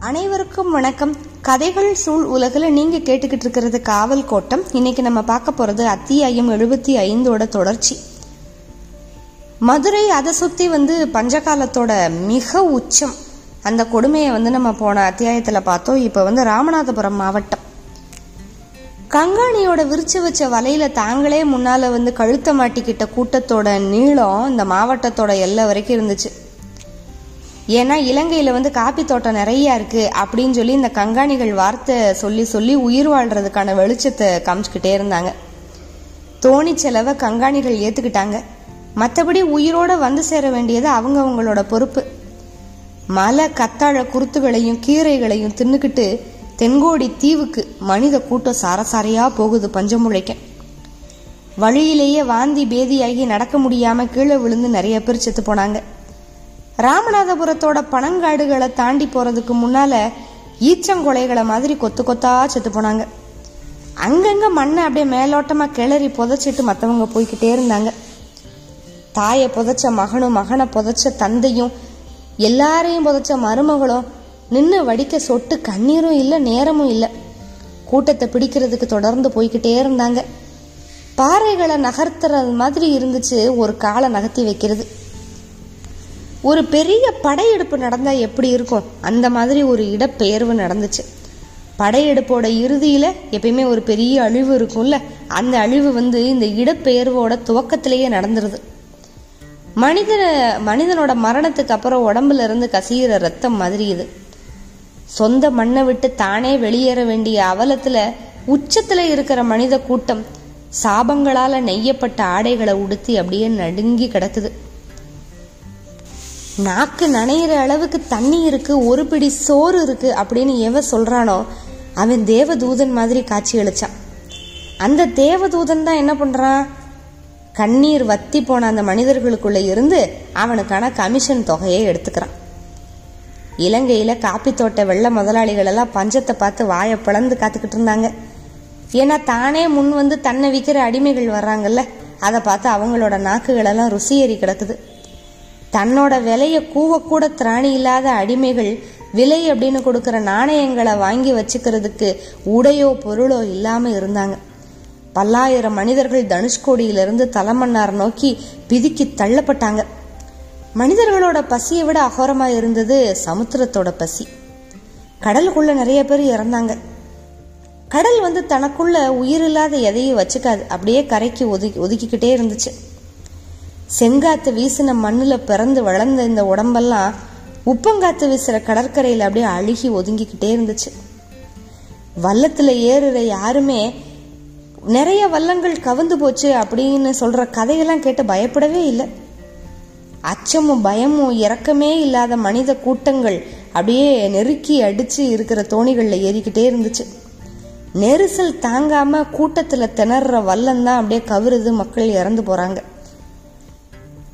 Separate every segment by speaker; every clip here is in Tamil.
Speaker 1: அனைவருக்கும் வணக்கம். கதைகள் சூழ் உலகில் நீங்க கேட்டுக்கிட்டு இருக்கிறது காவல் கோட்டம். இன்னைக்கு நம்ம பார்க்க போறது அத்தியாயம் எழுபத்தி ஐந்தோட தொடர்ச்சி. மதுரை அதை சுத்தி வந்து பஞ்சகாலத்தோட மிக உச்சம். அந்த கொடுமையை வந்து நம்ம போன அத்தியாயத்துல பார்த்தோம். இப்போ வந்து ராமநாதபுரம் மாவட்டம். கங்காணியோட விரிச்சு வச்ச வலையில தாங்களே முன்னால வந்து கழுத்த மாட்டிக்கிட்ட கூட்டத்தோட நீளம் இந்த மாவட்டத்தோட எல்லை வரைக்கும் இருந்துச்சு. ஏன்னா இலங்கையில வந்து காப்பி தோட்டம் நிறைய இருக்கு அப்படின்னு சொல்லி இந்த கங்காணிகள் வார்த்தை சொல்லி சொல்லி உயிர் வாழ்றதுக்கான வெளிச்சத்தை காமிச்சுக்கிட்டே இருந்தாங்க. தோணி செலவை கங்காணிகள் ஏத்துக்கிட்டாங்க. மற்றபடி உயிரோட வந்து சேர வேண்டியது அவங்கவுங்களோட பொறுப்பு. மலை கத்தாழ குருத்துகளையும் கீரைகளையும் தின்னுக்கிட்டு தென்கோடி தீவுக்கு மனித கூட்டம் சாரசாரையா போகுது பஞ்சம் வழியிலேயே வாந்தி பேதியாகி நடக்க முடியாம கீழே விழுந்து நிறைய பேர் செத்து போனாங்க. ராமநாதபுரத்தோட பனங்காடுகளை தாண்டி போறதுக்கு முன்னால ஈச்சங்கொலைகளை மாதிரி கொத்து கொத்தா செத்து போனாங்க. அங்கங்க மண்ணை அப்படியே மேலோட்டமா கிளறி புதைச்சிட்டு மற்றவங்க போய்கிட்டே இருந்தாங்க. தாயை புதைச்ச மகனும் மகனை புதைச்ச தந்தையும் எல்லாரையும் புதைச்ச மருமகளும் நின்று வடிக்க சொட்டு கண்ணீரும் இல்லை நேரமும் இல்லை. கூட்டத்தை பிடிக்கிறதுக்கு தொடர்ந்து போய்கிட்டே இருந்தாங்க. பாறைகளை நகர்த்துறது மாதிரி இருந்துச்சு ஒரு காலை நகர்த்தி வைக்கிறது. ஒரு பெரிய படையெடுப்பு நடந்தால் எப்படி இருக்கும்? அந்த மாதிரி ஒரு இடப்பெயர்வு நடந்துச்சு. படையெடுப்போட இறுதியில் எப்பயுமே ஒரு பெரிய அழிவு இருக்கும்ல? அந்த அழிவு வந்து இந்த இடப்பெயர்வோட துவக்கத்திலேயே நடந்துருது. மனிதன மனிதனோட மரணத்துக்கு அப்புறம் உடம்புல இருந்து கசிகிற ரத்தம் மாதிரி இது. சொந்த மண்ணை விட்டு தானே வெளியேற வேண்டிய அவலத்துல உச்சத்துல இருக்கிற மனித கூட்டம் சாபங்களால நெய்யப்பட்ட ஆடைகளை உடுத்தி அப்படியே நடுங்கி கிடக்குது. நாக்கு நனையிற அளவுக்கு தண்ணி இருக்கு ஒரு பிடி சோறு இருக்கு அப்படின்னு எவன் சொல்றானோ அவன் தேவதூதன் மாதிரி காட்சி அளிச்சான். அந்த தேவதூதன் தான் என்ன பண்றான்? கண்ணீர் வத்தி போன அந்த மனிதர்களுக்குள்ள இருந்து அவனுக்கான கமிஷன் தொகையை எடுத்துக்கிறான். இலங்கையில காப்பி தோட்ட வெள்ள முதலாளிகள் எல்லாம் பஞ்சத்தை பார்த்து வாயை பிளந்து காத்துக்கிட்டு இருந்தாங்க. ஏன்னா தானே முன் வந்து தன்னை விற்கிற அடிமைகள் வர்றாங்கல்ல அதை பார்த்து அவங்களோட நாக்குகளெல்லாம் ருசியேறி கிடக்குது. தன்னோட விலைய கூவக்கூட திராணி இல்லாத அடிமைகள் விலை அப்படின்னு கொடுக்குற நாணயங்களை வாங்கி வச்சுக்கிறதுக்கு உடையோ பொருளோ இல்லாம இருந்தாங்க. பல்லாயிரம் மனிதர்கள் தனுஷ்கோடியிலிருந்து தலைமன்னார் நோக்கி பிதுக்கி தள்ளப்பட்டாங்க. மனிதர்களோட பசியை விட அகோரமா இருந்தது சமுத்திரத்தோட பசி. கடலுக்குள்ள நிறைய பேர் இறந்தாங்க. கடல் வந்து தனக்குள்ள உயிரில்லாத எதையும் வச்சுக்காது. அப்படியே கரைக்கு ஒதுக்கி ஒதுக்கிக்கிட்டே இருந்துச்சு. செங்காத்து வீசின மண்ணில் பிறந்து வளர்ந்த இந்த உடம்பெல்லாம் உப்பங்காத்து வீசுகிற கடற்கரையில் அப்படியே அழுகி ஒதுங்கிக்கிட்டே இருந்துச்சு. வல்லத்தில் ஏறுற யாருமே நிறைய வல்லங்கள் கவுந்து போச்சு அப்படின்னு சொல்கிற கதையெல்லாம் கேட்டு பயப்படவே இல்லை. அச்சமும் பயமும் இறக்கமே இல்லாத மனித கூட்டங்கள் அப்படியே நெருக்கி அடித்து இருக்கிற தோணிகளில் ஏறிக்கிட்டே இருந்துச்சு. நெரிசல் தாங்காமல் கூட்டத்தில் திணற வல்லம் தான் அப்படியே கவுருது மக்கள் இறந்து போகிறாங்க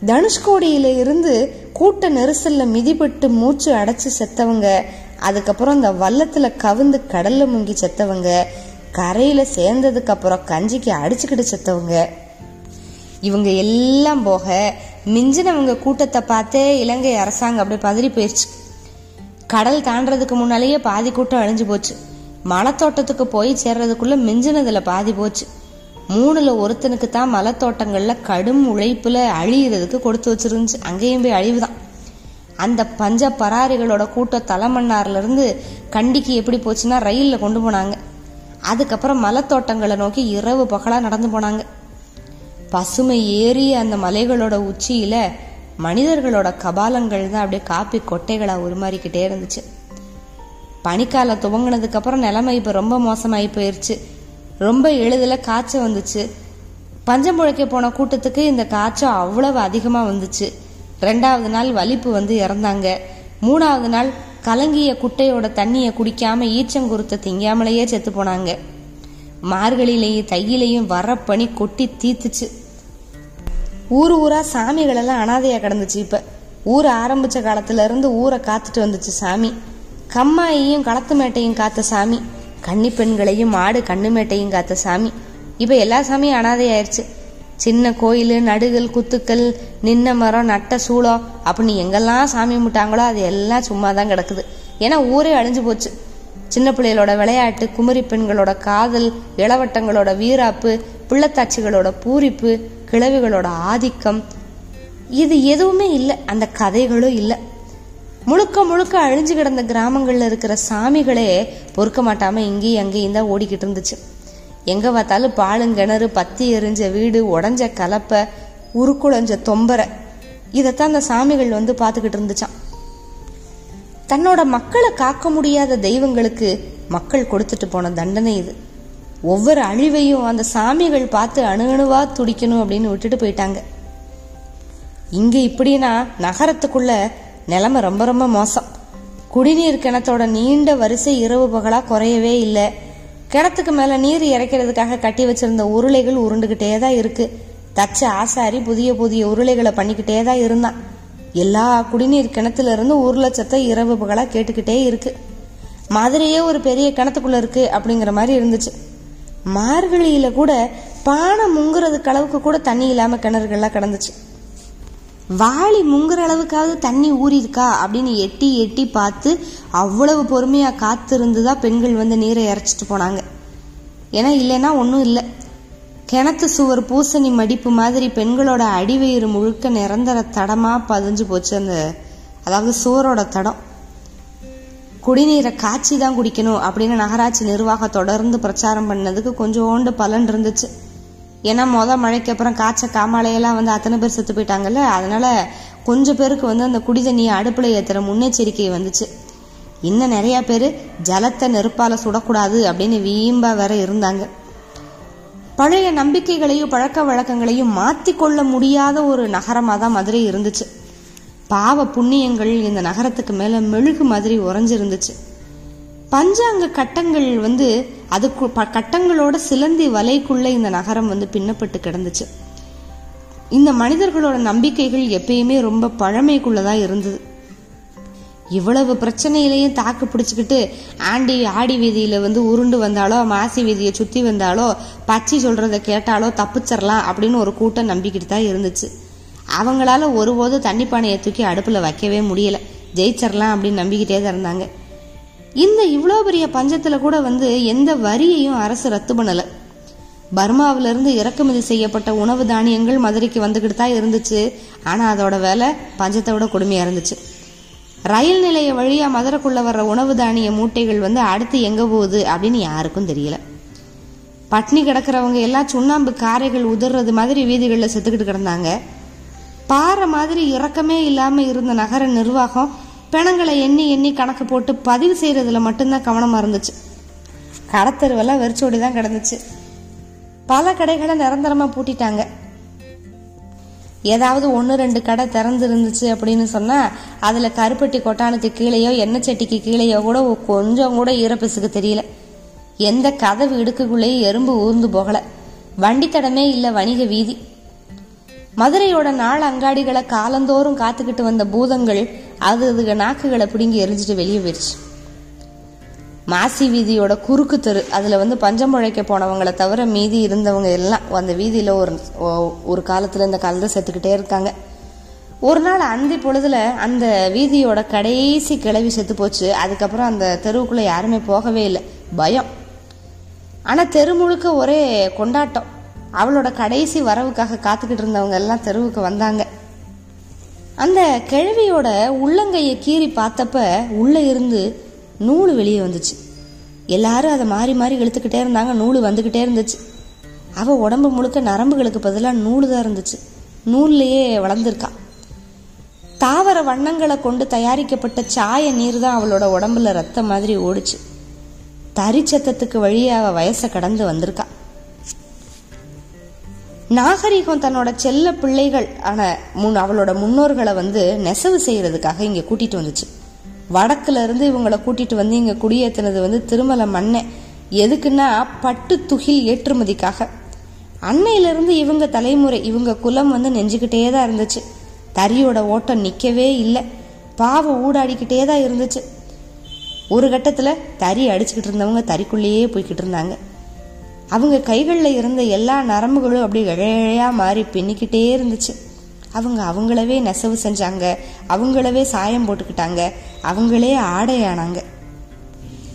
Speaker 1: தனுஷ்கோடியில இருந்து கூட்ட நெரிசல்ல மிதிப்பட்டு மூச்சு அடைச்சு செத்தவங்க அதுக்கப்புறம் இந்த வல்லத்துல கவுந்து கடல்ல முங்கி செத்தவங்க கரையில சேர்ந்ததுக்கு அப்புறம் கஞ்சிக்கு அடிச்சுக்கிட்டு செத்தவங்க. இவங்க எல்லாம் போக மிஞ்சினவங்க கூட்டத்தை பார்த்தே இலங்கை அரசாங்கம் அப்படியே பதறி போயிடுச்சு கடல் தாண்டறதுக்கு முன்னாலேயே பாதி கூட்டம் அழிஞ்சு போச்சு. மலத்தோட்டத்துக்கு போய் சேர்றதுக்குள்ள மிஞ்சினதுல பாதி போச்சு. மூணுல ஒருத்தனுக்கு தான் மலத்தோட்டங்கள்ல கடும் உழைப்புல அழியிறதுக்கு கொடுத்து வச்சிருந்துச்சு. அங்கேயும் போய் அழிவு தான் அந்த பஞ்ச பராரிகளோட கூட்டம் தலைமன்னார்ல இருந்து கண்டிக்கு எப்படி போச்சுன்னா ரயில்ல கொண்டு போனாங்க. அதுக்கப்புறம் மலத்தோட்டங்களை நோக்கி இரவு பகலா நடந்து போனாங்க. பசுமை ஏறி அந்த மலைகளோட உச்சியில மனிதர்களோட கபாலங்கள் தான் அப்படியே காப்பி கொட்டைகளா உருமாறிக்கிட்டே இருந்துச்சு. பனிக்காலம் துவங்கினதுக்கு அப்புறம் நிலைமை இப்போ ரொம்ப மோசமாகி போயிருச்சு. ரொம்ப எளிதில் காய்ச்சல் வந்துச்சு. பஞ்சம் முழைக்க போன கூட்டத்துக்கு இந்த காய்ச்சல் அவ்வளவு அதிகமாக வந்துச்சு. ரெண்டாவது நாள் வலிப்பு வந்து இறந்தாங்க. மூணாவது நாள் கலங்கிய குட்டையோட தண்ணியை குடிக்காம ஈச்சங்குருத்தை திங்காமலேயே செத்து போனாங்க. மார்கழியிலையும் தையிலையும் வர பனி கொட்டி தீத்துச்சு. ஊர் ஊரா சாமிகளெல்லாம் அனாதையா கிடந்துச்சு இப்ப. ஊர் ஆரம்பிச்ச காலத்துல இருந்து ஊரை காத்துட்டு வந்துச்சு சாமி. கம்மாயையும் களத்து மேட்டையும் காத்த சாமி. கன்னி பெண்களையும் மாடு கண்ணுமேட்டையும் காத்த சாமி. இப்ப எல்லா சாமியும் அனாதை ஆயிடுச்சு சின்ன கோயில் நடுகள் குத்துக்கள் நின்ன மரம் நட்ட சூளம் அப்படின்னு எங்கெல்லாம் சாமி கும்பிட்டாங்களோ அது எல்லாம் சும்மா தான் கிடக்குது. ஏன்னா ஊரே அழிஞ்சு போச்சு. சின்ன பிள்ளைகளோட விளையாட்டு குமரி பெண்களோட காதல் இளவட்டங்களோட வீராப்பு பிள்ளத்தாட்சிகளோட பூரிப்பு கிழவிகளோட ஆதிக்கம் இது எதுவுமே இல்லை. அந்த கதைகளும் இல்லை. முழுக்க முழுக்க அழிஞ்சு கிடந்த கிராமங்களில் இருக்கிற சாமிகளே பொறுக்க மாட்டாமல் இங்கேயும் அங்கேயும் தான் ஓடிக்கிட்டு இருந்துச்சு. எங்கே பார்த்தாலும் பாலுங்கிணறு பத்தி எரிஞ்ச வீடு உடஞ்ச கலப்பை உருக்குழஞ்ச தொம்பரை. இதைத்தான் அந்த சாமிகள் வந்து பார்த்துக்கிட்டு இருந்துச்சான் தன்னோட மக்களை காக்க முடியாத தெய்வங்களுக்கு மக்கள் கொடுத்துட்டு போன தண்டனை இது. ஒவ்வொரு அழிவையும் அந்த சாமிகள் பார்த்து அணுகணுவா துடிக்கணும் அப்படின்னு விட்டுட்டு போயிட்டாங்க. இங்க இப்படின்னா நகரத்துக்குள்ள நிலைமை ரொம்ப ரொம்ப மோசம். குடிநீர் கிணத்தோட நீண்ட வரிசை இரவு பகலா குறையவே இல்லை. கிணத்துக்கு மேல நீர் இறைக்கிறதுக்காக கட்டி வச்சிருந்த உருளைகள் உருண்டுகிட்டே தான் இருக்கு. தச்ச ஆசாரி புதிய புதிய உருளைகளை பண்ணிக்கிட்டே தான் இருந்தான். எல்லா குடிநீர் கிணத்துல இருந்து லட்சத்தை இரவு பகலா கேட்டுக்கிட்டே இருக்கு. மதுரையே ஒரு பெரிய கிணத்துக்குள்ள இருக்கு அப்படிங்கிற மாதிரி இருந்துச்சு. மார்கழியில கூட பானை முங்குறதுக்கு அளவுக்கு கூட தண்ணி இல்லாம கிணறுகள்லாம் கிடந்துச்சு. வாளி முங்குற அளவுக்காவது தண்ணி ஊறியிருக்கா அப்படின்னு எட்டி எட்டி பார்த்து அவ்வளவு பொறுமையா காத்திருந்து தான் பெண்கள் வந்து நீரை இறைச்சிட்டு போனாங்க. ஏன்னா இல்லைன்னா ஒன்றும் இல்லை. கிணத்து சுவர் பூசணி மடிப்பு மாதிரி பெண்களோட அடிவயிறு முழுக்க நிரந்தர தடமா பதிஞ்சு போச்சு அந்த அதாவது சுவரோட தடம். குடிநீரை காய்ச்சி தான் குடிக்கணும் அப்படின்னு நகராட்சி நிர்வாகம் தொடர்ந்து பிரச்சாரம் பண்ணதுக்கு கொஞ்சோண்டு பலன் இருந்துச்சு. ஏன்னா மொதல் மழைக்கு அப்புறம் காய்ச்ச காமாலையெல்லாம் வந்து அத்தனை பேர் செத்து போயிட்டாங்கல்ல? அதனால கொஞ்சம் பேருக்கு வந்து அந்த குடி தண்ணியை அடுப்பில் ஏற்றுற முன்னெச்சரிக்கை வந்துச்சு. இன்னும் நிறையா பேர் ஜலத்தை நெருப்பால் சுடக்கூடாது அப்படின்னு வீம்பா வேற இருந்தாங்க. பழைய நம்பிக்கைகளையும் பழக்க வழக்கங்களையும் மாற்றிக்கொள்ள முடியாத ஒரு நகரமாக தான் மதுரை இருந்துச்சு. பாவ புண்ணியங்கள் இந்த நகரத்துக்கு மேலே மெழுகு மாதிரி உறைஞ்சிருந்துச்சு. பஞ்சாங்க கட்டங்கள் வந்து அதுக்கு ப- கட்டங்களோட சிலந்தி வலைக்குள்ள இந்த நகரம் வந்து பின்னப்பட்டு கிடந்துச்சு. இந்த மனிதர்களோட நம்பிக்கைகள் எப்பயுமே ரொம்ப பழமைக்குள்ளதா இருந்தது. இவ்வளவு பிரச்சனையிலையும் தாக்கு பிடிச்சிக்கிட்டு ஆண்டி ஆடி வீதியில வந்து உருண்டு வந்தாலோ மாசி வீதியை சுத்தி வந்தாலோ பச்சை சொல்றத கேட்டாலோ தப்பிச்சிடலாம் அப்படின்னு ஒரு கூட்டம் நம்பிக்கிட்டு தான் இருந்துச்சு. அவங்களால ஒருபோதும் தண்ணி பானையை தூக்கி அடுப்புல வைக்கவே முடியல. ஜெயிச்சிடலாம் அப்படின்னு நம்பிக்கிட்டே தான் இருந்தாங்க. இந்த இவ்வளோ பெரிய பஞ்சத்தில் கூட வந்து எந்த வரியையும் அரசு ரத்து பண்ணலை. பர்மாவிலிருந்து இறக்குமதி செய்யப்பட்ட உணவு தானியங்கள் மதுரைக்கு வந்துக்கிட்டு தான் இருந்துச்சு. ஆனால் அதோட விலை பஞ்சத்தை விட கொடுமையாக இருந்துச்சு. ரயில் நிலைய வழியாக மதுரைக்குள்ளே வர்ற உணவு தானிய மூட்டைகள் வந்து அடுத்து எங்கே போகுது அப்படின்னு யாருக்கும் தெரியல. பட்னி கிடக்கிறவங்க எல்லாம் சுண்ணாம்பு காரைகள் உதறது மாதிரி வீதிகளில் செத்துக்கிட்டு கிடந்தாங்க. பாறை மாதிரி இறக்கமே இல்லாமல் இருந்த நகர நிர்வாகம் பிணங்களை எண்ணி எண்ணி கணக்கு போட்டு பதிவு செய்யறதுல மட்டும்தான் கவனமா இருந்துச்சு. கடத்தெருவெல்லாம் வெறிச்சோடி தான் கிடந்துச்சு. பல கடைகளை நிரந்தரமா பூட்டிட்டாங்க. ஏதாவது ஒன்று ரெண்டு கடை திறந்து இருந்துச்சு அப்படின்னு சொன்னா அதுல கருப்பட்டி கொட்டானுக்கு கீழேயோ எண்ணெய் சட்டிக்கு கீழேயோ கூட கொஞ்சம் கூட ஈரப்பிசுக்கு தெரியல. எந்த கதவு இடுக்குக்குள்ளேயும் எறும்பு ஊர்ந்து போகல. வண்டி தடமே இல்ல வணிக வீதி. மதுரையோட நாள் அங்காடிகளை காலந்தோறும் காத்துக்கிட்டு வந்த பூதங்கள் அது அதுக நாக்குகளை பிடுங்கி எரிஞ்சிட்டு வெளியே போயிடுச்சு மாசி வீதியோட குறுக்கு தெரு அதில் வந்து பஞ்சம் முழைக்க போனவங்களை தவிர மீதி இருந்தவங்க எல்லாம் அந்த வீதியில் ஒரு ஒ- ஒரு காலத்தில் இந்த காலத்தை செத்துக்கிட்டே இருக்காங்க. ஒரு நாள் அந்தி பொழுதுல அந்த வீதியோட கடைசி கிளவி செத்து போச்சு. அதுக்கப்புறம் அந்த தெருவுக்குள்ளே யாருமே போகவே இல்லை. பயம். ஆனால் தெரு முழுக்க ஒரே கொண்டாட்டம். அவளோட கடைசி வரவுக்காக காத்துக்கிட்டு இருந்தவங்க எல்லாம் தெருவுக்கு வந்தாங்க. அந்த கிழவியோட உள்ளங்கையை கீறி பார்த்தப்ப உள்ளே இருந்து நூல் வெளியே வந்துச்சு. எல்லாரும் அதை மாறி மாறி இழுத்துக்கிட்டே இருந்தாங்க நூல் வந்துக்கிட்டே இருந்துச்சு. அவள் உடம்பு முழுக்க நரம்புகளுக்கு பதிலாக நூல் தான் இருந்துச்சு. நூல்லையே வளர்ந்துருக்கா. தாவர வண்ணங்களை கொண்டு தயாரிக்கப்பட்ட சாய நீர் தான் அவளோட உடம்புல ரத்தம் மாதிரி ஓடுச்சு. தரிச்சத்தத்துக்கு வழியே அவள் வயசை கடந்து வந்திருக்கா. நாகரிகம் தன்னோட செல்ல பிள்ளைகள் ஆன முன் அவளோட முன்னோர்களை வந்து நெசவு செய்யறதுக்காக இங்க கூட்டிட்டு வந்துச்சு. வடக்குல இருந்து இவங்களை கூட்டிட்டு வந்து இங்க குடியேற்றினது வந்து திருமல மண்ணை. எதுக்குன்னா பட்டு துகில் ஏற்றுமதிக்காக. அன்னையிலிருந்து இவங்க தலைமுறை இவங்க குலம் வந்து நெஞ்சுக்கிட்டே தான் இருந்துச்சு. தறியோட ஓட்டம் நிற்கவே இல்லை. பாவம் ஊடாடிக்கிட்டே தான் இருந்துச்சு. ஒரு கட்டத்தில் தறி அடிச்சுக்கிட்டு இருந்தவங்க தறிக்குள்ளேயே போய்கிட்டு இருந்தாங்க. அவங்க கைகளில் இருந்த எல்லா நரம்புகளும் அப்படியே இழையாக மாறி பின்னிக்கிட்டே இருந்துச்சு. அவங்க அவங்களவே நெசவு செஞ்சாங்க. அவங்களவே சாயம் போட்டுக்கிட்டாங்க. அவங்களே ஆடையானாங்க.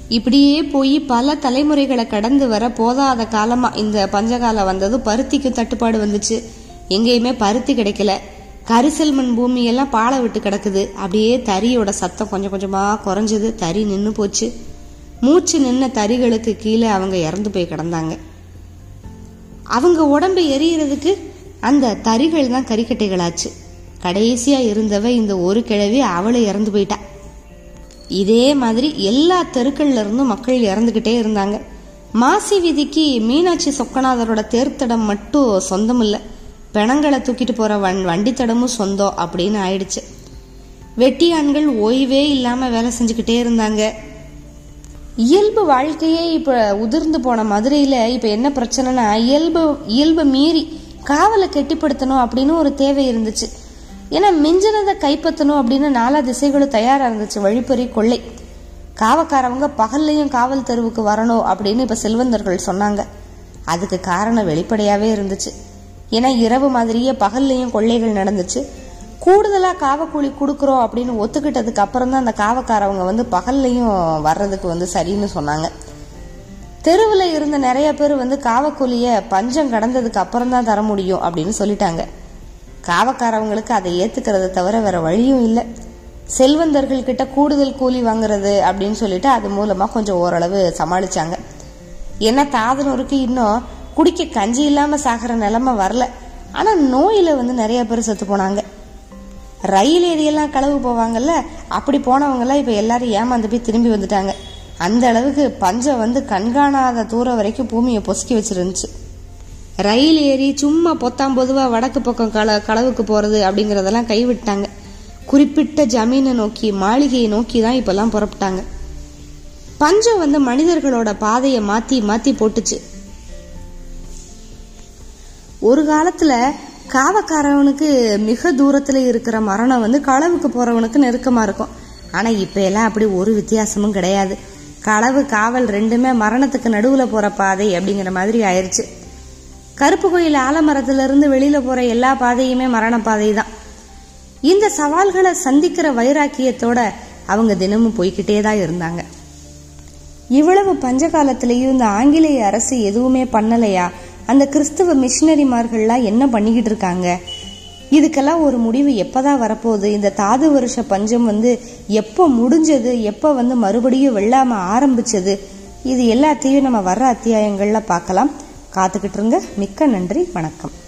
Speaker 1: இப்படியே போய் பல தலைமுறைகளை கடந்து வர போதாத காலமாக இந்த பஞ்சகாலம் வந்தது பருத்திக்கு தட்டுப்பாடு வந்துச்சு. எங்கேயுமே பருத்தி கிடைக்கல. கரிசல் மண் பூமியெல்லாம் பாலை விட்டு கிடக்குது. அப்படியே தறியோட சத்தம் கொஞ்சம் கொஞ்சமாக குறைஞ்சது. தறி நின்று போச்சு. மூச்சு நின்ன தறிகளுக்கு கீழே அவங்க இறந்து போய் கிடந்தாங்க. அவங்க உடம்பு எரியறதுக்கு அந்த தறிகள் தான் கறிக்கட்டைகளாச்சு. கடைசியா இருந்தவ இந்த ஒரு கிழவி அவளை இறந்து போயிட்டா. இதே மாதிரி எல்லா தெருக்கள்ல இருந்தும் மக்கள் இறந்துகிட்டே இருந்தாங்க. மாசி வீதிக்கு மீனாட்சி சொக்கநாதரோட தேர்த்தடம் மட்டும் சொந்தம் இல்லை பிணங்களை தூக்கிட்டு போற வண் வண்டித்தடமும் சொந்தம் அப்படின்னு ஆயிடுச்சு. வெட்டியான்கள் ஓய்வே இல்லாம வேலை செஞ்சுக்கிட்டே இருந்தாங்க. இயல்பு வாழ்க்கையே இப்போ உதிர்ந்து போன மதுரையில் இப்போ என்ன பிரச்சனைனா இயல்பு இயல்பு மீறி காவலை கெட்டிப்படுத்தணும் அப்படின்னு ஒரு தேவை இருந்துச்சு. ஏன்னா மிஞ்சினதை கைப்பற்றணும் அப்படின்னு நாலா திசைகளும் தயாராக இருந்துச்சு. வழிப்பறி கொள்ளை. காவக்காரவங்க பகல்லையும் காவல் தெருவுக்கு வரணும் அப்படின்னு இப்போ செல்வந்தர்கள் சொன்னாங்க. அதுக்கு காரணம் வெளிப்படையாகவே இருந்துச்சு. ஏன்னா இரவு மாதிரியே பகல்லையும் கொள்ளைகள் நடந்துச்சு. கூடுதலாக காவக்கூலி கொடுக்குறோம் அப்படின்னு ஒத்துக்கிட்டதுக்கு அப்புறம் தான் அந்த காவக்காரவங்க வந்து பகல்லையும் வர்றதுக்கு வந்து சரின்னு சொன்னாங்க. தெருவில் இருந்த நிறைய பேர் வந்து காவக்கூலியை பஞ்சம் கடந்ததுக்கு அப்புறம் தான் தர முடியும் அப்படின்னு சொல்லிட்டாங்க. காவக்காரவங்களுக்கு அதை ஏத்துக்கிறத தவிர வேற வழியும் இல்லை. செல்வந்தர்கள் கிட்ட கூடுதல் கூலி வாங்குறது அப்படின்னு சொல்லிட்டு அது மூலமா கொஞ்சம் ஓரளவு சமாளிச்சாங்க. ஏன்னா தாதனூருக்கு இன்னும் குடிக்க கஞ்சி இல்லாம சாகிற நிலைமை வரல. ஆனா நோயில வந்து நிறைய பேர் செத்து போனாங்க. ரயில் ஏறியெல்லாம் களவு போவாங்கல்ல அப்படி போனவங்கெல்லாம் இப்போ எல்லாரும் ஏமாந்து போய் திரும்பி வந்துட்டாங்க. அந்த அளவுக்கு பஞ்சம் வந்து கண்காணாத தூரம் வரைக்கும் பூமியை பொசுக்கி வச்சிருந்துச்சு. ரயில் ஏறி சும்மா பொத்தாம் பொதுவாக வடக்கு பக்கம் கள களவுக்கு போகிறது அப்படிங்கிறதெல்லாம் கைவிட்டாங்க. குறிப்பிட்ட ஜமீனை நோக்கி மாளிகையை நோக்கி தான் இப்போல்லாம் புறப்பட்டாங்க. பஞ்சம் வந்து மனிதர்களோட பாதையை மாற்றி மாற்றி போட்டுச்சு. ஒரு காலத்தில் காவக்காரவனுக்கு மிக தூரத்துல இருக்கிற மரணம் வந்து களவுக்கு போறவனுக்கு நெருக்கமா இருக்கும். ஆனா இப்ப எல்லாம் அப்படி ஒரு வித்தியாசமும் கிடையாது. களவு காவல் ரெண்டுமே மரணத்துக்கு நடுவுல போற பாதை அப்படிங்கிற மாதிரி ஆயிடுச்சு கருப்பு கோயில் ஆலமரத்துல இருந்து வெளியில போற எல்லா பாதையுமே மரண பாதை தான் இந்த சவால்களை சந்திக்கிற வைராக்கியத்தோட அவங்க தினமும் போய்கிட்டே தான் இருந்தாங்க. இவ்வளவு பஞ்ச காலத்திலயும் இந்த ஆங்கிலேய அரசு எதுவுமே பண்ணலையா? அந்த கிறிஸ்துவ மிஷினரிமார்கள்லாம் என்ன பண்ணிக்கிட்டு இருக்காங்க? இதுக்கெல்லாம் ஒரு முடிவு எப்பதான் வரப்போகுது? இந்த தாது வருஷ பஞ்சம் வந்து எப்போ முடிஞ்சது? எப்போ வந்து மறுபடியும் வெள்ளாமல் ஆரம்பிச்சது? இது எல்லாத்தையும் நம்ம வர்ற அத்தியாயங்களில் பார்க்கலாம். காத்துக்கிட்டு இருங்க. மிக்க நன்றி. வணக்கம்.